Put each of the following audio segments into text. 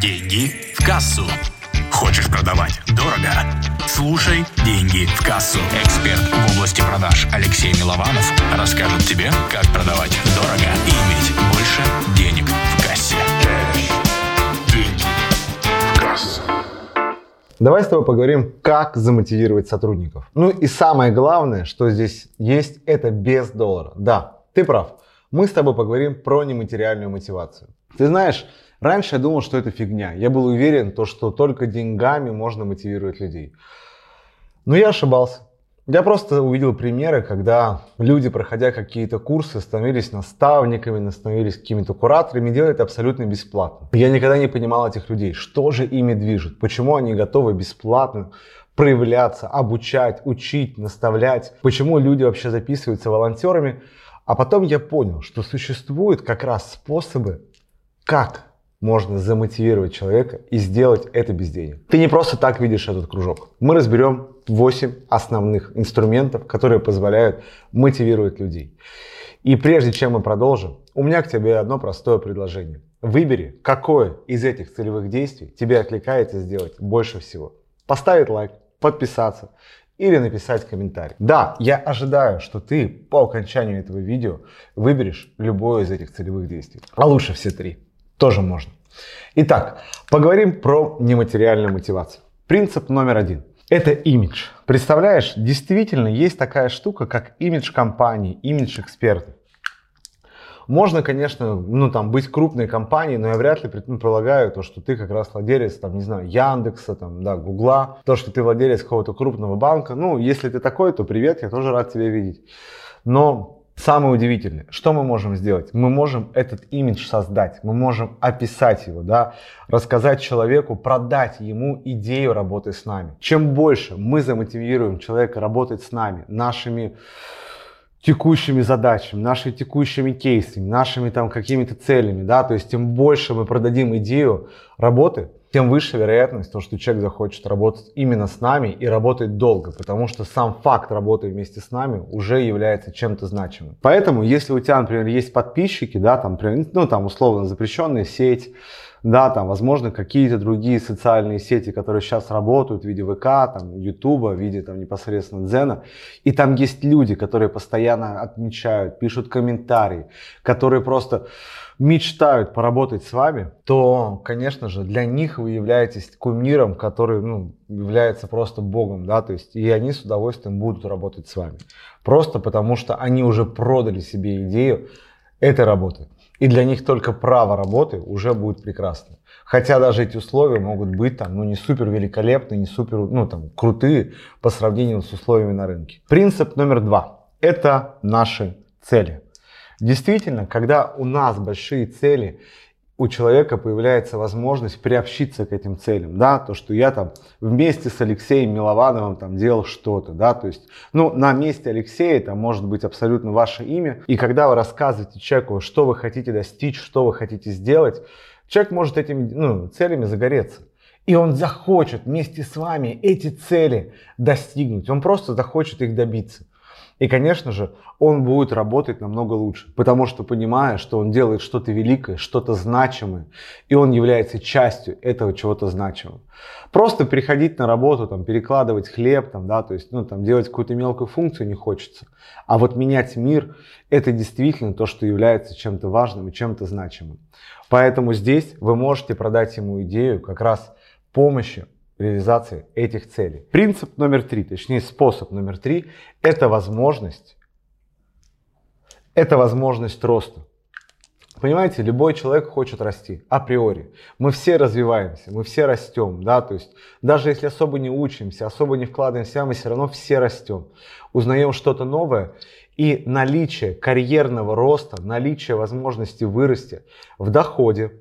Деньги в кассу. Хочешь продавать дорого? Слушай «Деньги в кассу». Эксперт в области продаж Алексей Милованов расскажет тебе, как продавать дорого и иметь больше денег в кассе. Деньги в кассу. Давай с тобой поговорим, как замотивировать сотрудников. Ну и самое главное, что здесь есть, это без доллара. Да, ты прав. Мы с тобой поговорим про нематериальную мотивацию. Ты знаешь, раньше я думал, что это фигня. Я был уверен, то, что только деньгами можно мотивировать людей. Но я ошибался. Я просто увидел примеры, когда люди, проходя какие-то курсы, становились наставниками, становились какими-то кураторами, делали это абсолютно бесплатно. Я никогда не понимал этих людей, что же ими движет, почему они готовы бесплатно проявляться, обучать, учить, наставлять, почему люди вообще записываются волонтерами. А потом я понял, что существуют как раз способы, как можно замотивировать человека и сделать это без денег. Ты не просто так видишь этот кружок. Мы разберем 8 основных инструментов, которые позволяют мотивировать людей. И прежде чем мы продолжим, у меня к тебе одно простое предложение. Выбери, какое из этих целевых действий тебе отвлекается сделать больше всего. Поставить лайк, подписаться или написать комментарий. Да, я ожидаю, что ты по окончанию этого видео выберешь любое из этих целевых действий. А лучше все три. Тоже можно. Итак, поговорим про нематериальную мотивацию. Принцип номер один. Это имидж. Представляешь, действительно есть такая штука, как имидж компании, имидж эксперта. Можно, конечно, ну, там, быть крупной компанией, но я вряд ли предполагаю то, что ты как раз владелец, там, не знаю, Яндекса, там, да, Гугла, то, что ты владелец какого-то крупного банка. Ну, если ты такой, то привет, я тоже рад тебя видеть. Но Самое удивительное, что мы можем сделать? Мы можем этот имидж создать, мы можем описать его, да, рассказать человеку, продать ему идею работы с нами. Чем больше мы замотивируем человека работать с нами, нашими текущими задачами, нашими текущими кейсами, нашими там какими-то целями, да, то есть тем больше мы продадим идею работы, тем выше вероятность, то, что человек захочет работать именно с нами и работать долго, потому что сам факт работы вместе с нами уже является чем-то значимым. Поэтому, если у тебя, например, есть подписчики, да, там, ну, там, условно, запрещенная сеть, да, там, возможно, какие-то другие социальные сети, которые сейчас работают в виде ВК, там, Ютуба, в виде там непосредственно Дзена. И там есть люди, которые постоянно отмечают, пишут комментарии, которые просто мечтают поработать с вами, то, конечно же, для них вы являетесь кумиром, который ну, является просто богом, да, то есть и они с удовольствием будут работать с вами. Просто потому, что они уже продали себе идею этой работы. И для них только право работы уже будет прекрасно. Хотя даже эти условия могут быть там, ну, не супер великолепные, не супер, ну, там, крутые по сравнению с условиями на рынке. Принцип номер два – это наши цели. Действительно, когда у нас большие цели, у человека появляется возможность приобщиться к этим целям, да, то, что я там вместе с Алексеем Миловановым там делал что-то, да, то есть, ну, на месте Алексея это может быть абсолютно ваше имя, и когда вы рассказываете человеку, что вы хотите достичь, что вы хотите сделать, человек может этими ну, целями загореться. И он захочет вместе с вами эти цели достигнуть, он просто захочет их добиться. И, конечно же, он будет работать намного лучше, потому что понимая, что он делает что-то великое, что-то значимое, и он является частью этого чего-то значимого. Просто приходить на работу, там, перекладывать хлеб, там, да, то есть, ну, там, делать какую-то мелкую функцию не хочется. А вот менять мир, это действительно то, что является чем-то важным и чем-то значимым. Поэтому здесь вы можете продать ему идею как раз помощи реализации этих целей. Принцип номер три, точнее способ номер три, это возможность, это возможность роста. Понимаете, любой человек хочет расти априори. Мы все развиваемся, мы все растем, да, то есть даже если особо не учимся, особо не вкладываем в себя, мы все равно все растем. Узнаем что-то новое, и наличие карьерного роста, наличие возможности вырасти в доходе,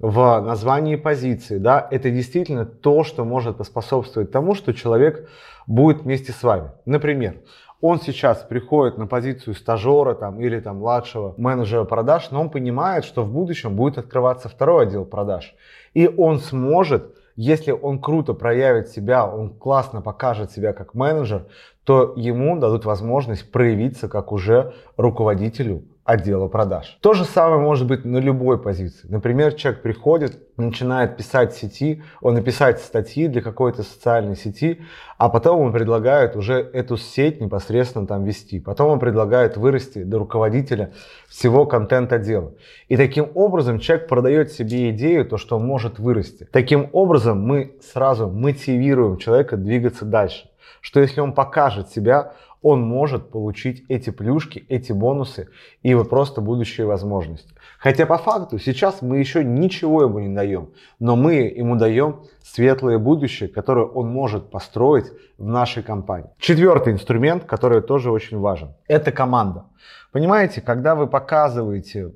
в названии позиции, да, это действительно то, что может поспособствовать тому, что человек будет вместе с вами. Например, он сейчас приходит на позицию стажера там, или там, младшего менеджера продаж, но он понимает, что в будущем будет открываться второй отдел продаж. И он сможет, если он круто проявит себя, он классно покажет себя как менеджер, то ему дадут возможность проявиться как уже руководителю отдела продаж. То же самое может быть на любой позиции. Например, человек приходит, начинает писать сети, он написать статьи для какой-то социальной сети, а потом он предлагает уже эту сеть непосредственно там вести. Потом он предлагает вырасти до руководителя всего контент-отдела. И таким образом человек продает себе идею, то, что он может вырасти. Таким образом мы сразу мотивируем человека двигаться дальше. Что если он покажет себя, он может получить эти плюшки, эти бонусы и просто будущие возможности. Хотя по факту сейчас мы еще ничего ему не даем, но мы ему даем светлое будущее, которое он может построить в нашей компании. Четвертый инструмент, который тоже очень важен, это команда. Понимаете, когда вы показываете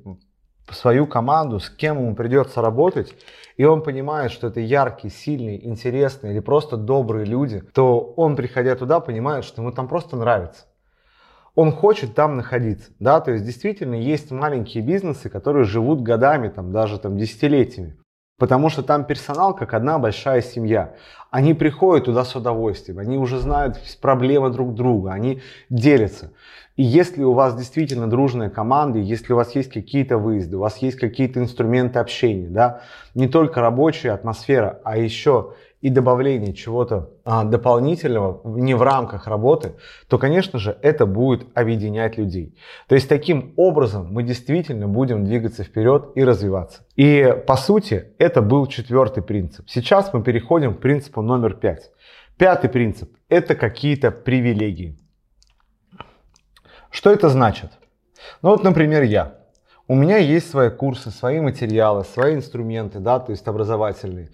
свою команду, с кем ему придется работать, и он понимает, что это яркие, сильные, интересные или просто добрые люди, то он, приходя туда, понимает, что ему там просто нравится. Он хочет там находиться, да, то есть действительно есть маленькие бизнесы, которые живут годами, там даже там десятилетиями. Потому что там персонал как одна большая семья. Они приходят туда с удовольствием, они уже знают проблемы друг друга, они делятся. И если у вас действительно дружная команда, если у вас есть какие-то выезды, у вас есть какие-то инструменты общения, да, не только рабочая атмосфера, а еще и добавление чего-то а, дополнительного не в рамках работы, то, конечно же, это будет объединять людей. То есть таким образом мы действительно будем двигаться вперед и развиваться. И по сути это был четвертый принцип. Сейчас мы переходим к принципу номер пять. Пятый принцип – это какие-то привилегии. Что это значит? Ну вот, например, я. У меня есть свои курсы, свои материалы, свои инструменты, да, то есть образовательные.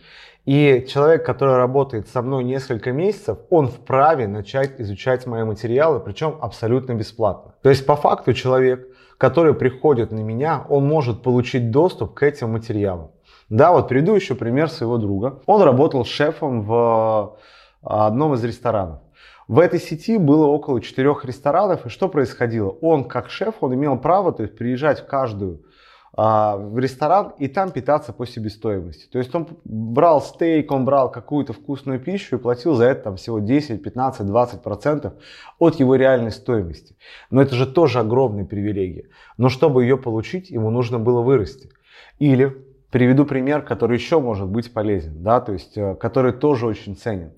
И человек, который работает со мной несколько месяцев, он вправе начать изучать мои материалы, причем абсолютно бесплатно. То есть по факту человек, который приходит на меня, он может получить доступ к этим материалам. Да, вот приведу еще пример своего друга. Он работал шефом в а, одном из ресторанов. В этой сети было около четырех ресторанов, и что происходило? Он, как шеф, он имел право то есть, приезжать в каждую а, в ресторан и там питаться по себестоимости. То есть он брал стейк, он брал какую-то вкусную пищу и платил за это там, всего 10, 15, 20 процентов от его реальной стоимости. Но это же тоже огромная привилегия. Но чтобы ее получить, ему нужно было вырасти. Или приведу пример, который еще может быть полезен, да, то есть э, который тоже очень ценен.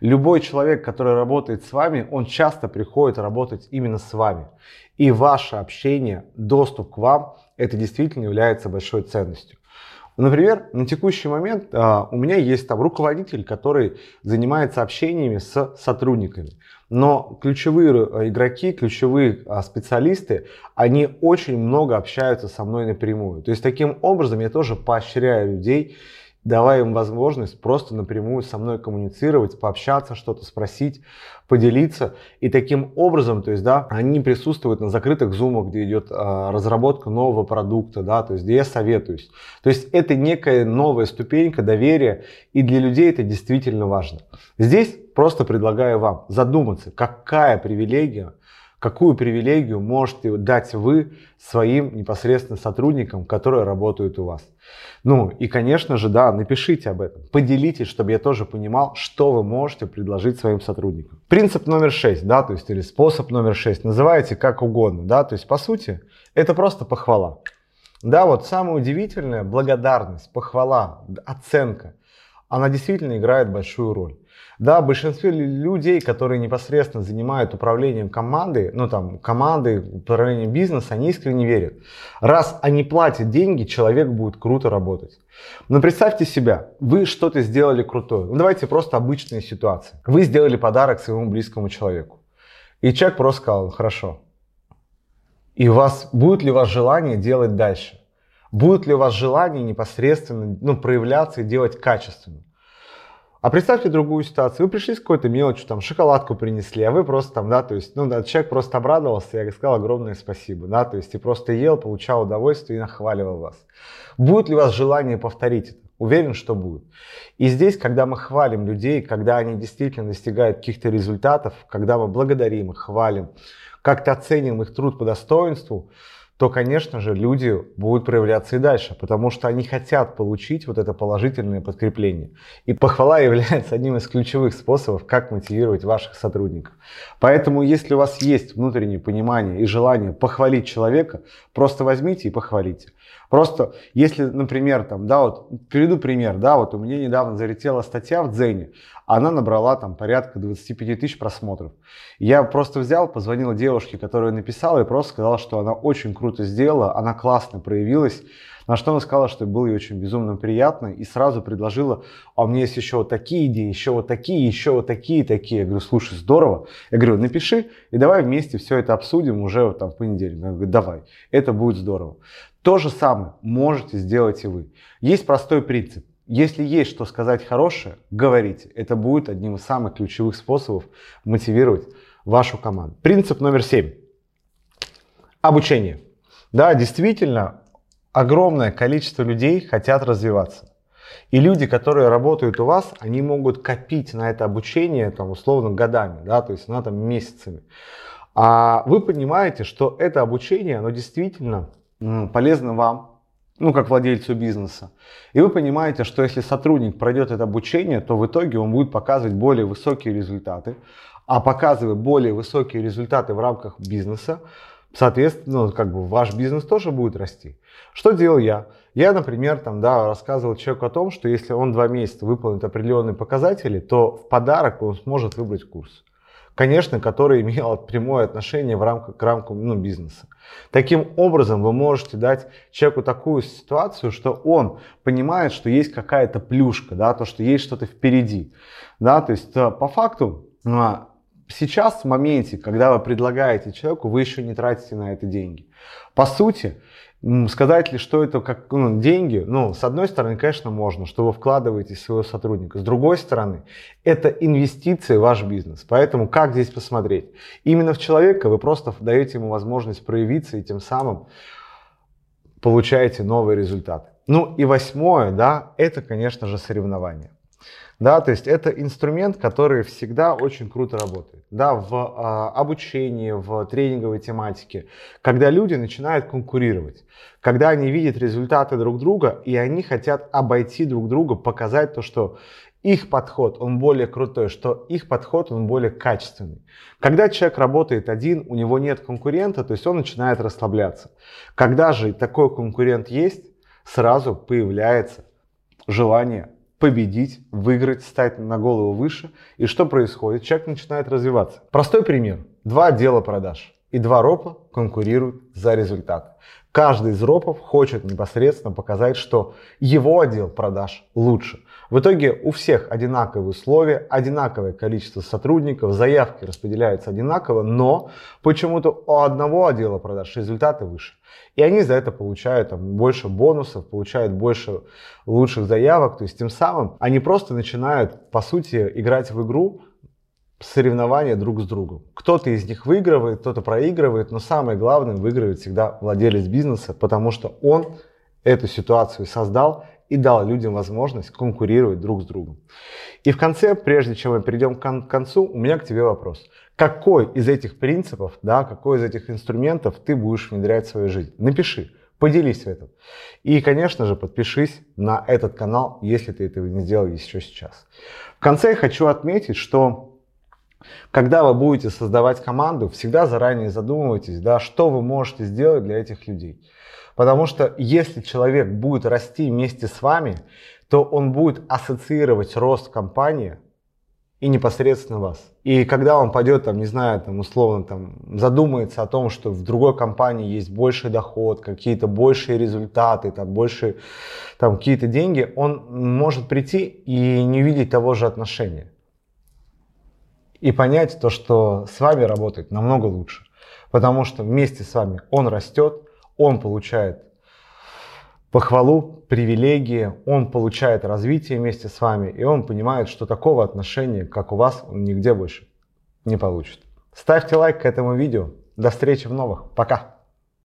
Любой человек, который работает с вами, он часто приходит работать именно с вами. И ваше общение, доступ к вам, это действительно является большой ценностью. Например, на текущий момент а, у меня есть там руководитель, который занимается общениями с сотрудниками. Но ключевые э, игроки, ключевые а, специалисты, они очень много общаются со мной напрямую. То есть таким образом я тоже поощряю людей давая им возможность просто напрямую со мной коммуницировать, пообщаться, что-то спросить, поделиться. И таким образом, то есть, да, они присутствуют на закрытых зумах, где идет а, разработка нового продукта, да, то есть, где я советуюсь. То есть, это некая новая ступенька доверия, и для людей это действительно важно. Здесь просто предлагаю вам задуматься, какая привилегия какую привилегию можете дать вы своим непосредственно сотрудникам, которые работают у вас. Ну и, конечно же, да, напишите об этом, поделитесь, чтобы я тоже понимал, что вы можете предложить своим сотрудникам. Принцип номер шесть, да, то есть или способ номер шесть, называйте как угодно, да, то есть по сути это просто похвала. Да, вот самое удивительное, благодарность, похвала, оценка, она действительно играет большую роль. Да, большинство людей, которые непосредственно занимают управлением командой, ну там командой, управлением бизнеса, они искренне верят. Раз они платят деньги, человек будет круто работать. Но представьте себя, вы что-то сделали крутое. Ну давайте просто обычная ситуация. Вы сделали подарок своему близкому человеку. И человек просто сказал, хорошо. И у вас, будет ли у вас желание делать дальше? Будет ли у вас желание непосредственно ну, проявляться и делать качественно? А представьте другую ситуацию. Вы пришли с какой-то мелочью, там, шоколадку принесли, а вы просто там, да, то есть, ну, да, человек просто обрадовался, я сказал огромное спасибо, да, то есть, и просто ел, получал удовольствие и нахваливал вас. Будет ли у вас желание повторить это? Уверен, что будет. И здесь, когда мы хвалим людей, когда они действительно достигают каких-то результатов, когда мы благодарим их, хвалим, как-то оценим их труд по достоинству, то, конечно же, люди будут проявляться и дальше, потому что они хотят получить вот это положительное подкрепление. И похвала является одним из ключевых способов, как мотивировать ваших сотрудников. Поэтому, если у вас есть внутреннее понимание и желание похвалить человека, просто возьмите и похвалите. Просто, если, например, там, да, вот, приведу пример, да, вот у меня недавно залетела статья в Дзене, она набрала там порядка 25 тысяч просмотров. Я просто взял, позвонил девушке, которая написала, и просто сказал, что она очень круто сделала, она классно проявилась, на что она сказала, что было ей очень безумно приятно, и сразу предложила, а у меня есть еще вот такие идеи, еще вот такие, еще вот такие, такие. Я говорю, слушай, здорово. Я говорю, напиши, и давай вместе все это обсудим уже вот там в понедельник. Я говорю, давай, это будет здорово. То же самое можете сделать и вы. Есть простой принцип. Если есть что сказать хорошее, говорите. Это будет одним из самых ключевых способов мотивировать вашу команду. Принцип номер семь. Обучение. Да, действительно, огромное количество людей хотят развиваться. И люди, которые работают у вас, они могут копить на это обучение, там, условно, годами, да, то есть на там месяцами. А вы понимаете, что это обучение, оно действительно полезно вам, ну, как владельцу бизнеса. И вы понимаете, что если сотрудник пройдет это обучение, то в итоге он будет показывать более высокие результаты. А показывая более высокие результаты в рамках бизнеса, соответственно, ну, как бы ваш бизнес тоже будет расти. Что делал я? Я, например, там, да, рассказывал человеку о том, что если он два месяца выполнит определенные показатели, то в подарок он сможет выбрать курс конечно, который имел прямое отношение в рамках, к рамкам ну, бизнеса. Таким образом, вы можете дать человеку такую ситуацию, что он понимает, что есть какая-то плюшка, да, то, что есть что-то впереди. Да, то есть э, по факту а, сейчас, в моменте, когда вы предлагаете человеку, вы еще не тратите на это деньги. По сути, Сказать ли, что это как ну, деньги? Ну, с одной стороны, конечно, можно, что вы вкладываете в своего сотрудника. С другой стороны, это инвестиции в ваш бизнес. Поэтому как здесь посмотреть? Именно в человека вы просто даете ему возможность проявиться и тем самым получаете новые результаты. Ну и восьмое, да, это, конечно же, соревнования. Да, то есть это инструмент, который всегда очень круто работает. Да, в э, обучении, в тренинговой тематике, когда люди начинают конкурировать, когда они видят результаты друг друга и они хотят обойти друг друга, показать то, что их подход, он более крутой, что их подход, он более качественный. Когда человек работает один, у него нет конкурента, то есть он начинает расслабляться. Когда же такой конкурент есть, сразу появляется желание победить, выиграть, стать на голову выше. И что происходит? Человек начинает развиваться. Простой пример. Два отдела продаж и два ропа конкурируют за результат. Каждый из ропов хочет непосредственно показать, что его отдел продаж лучше. В итоге у всех одинаковые условия, одинаковое количество сотрудников, заявки распределяются одинаково, но почему-то у одного отдела продаж результаты выше. И они за это получают там, больше бонусов, получают больше лучших заявок. То есть тем самым они просто начинают, по сути, играть в игру, соревнования друг с другом. Кто-то из них выигрывает, кто-то проигрывает, но самое главное, выигрывает всегда владелец бизнеса, потому что он эту ситуацию создал и дал людям возможность конкурировать друг с другом. И в конце, прежде чем мы перейдем к концу, у меня к тебе вопрос. Какой из этих принципов, да, какой из этих инструментов ты будешь внедрять в свою жизнь? Напиши, поделись в этом. И, конечно же, подпишись на этот канал, если ты этого не сделал еще сейчас. В конце я хочу отметить, что когда вы будете создавать команду, всегда заранее задумывайтесь, да, что вы можете сделать для этих людей. Потому что если человек будет расти вместе с вами, то он будет ассоциировать рост компании и непосредственно вас. И когда он пойдет, там, не знаю, там, условно, там, задумается о том, что в другой компании есть больший доход, какие-то большие результаты, там, больше, там, какие-то деньги, он может прийти и не видеть того же отношения и понять то, что с вами работает намного лучше. Потому что вместе с вами он растет, он получает похвалу, привилегии, он получает развитие вместе с вами, и он понимает, что такого отношения, как у вас, он нигде больше не получит. Ставьте лайк к этому видео. До встречи в новых. Пока.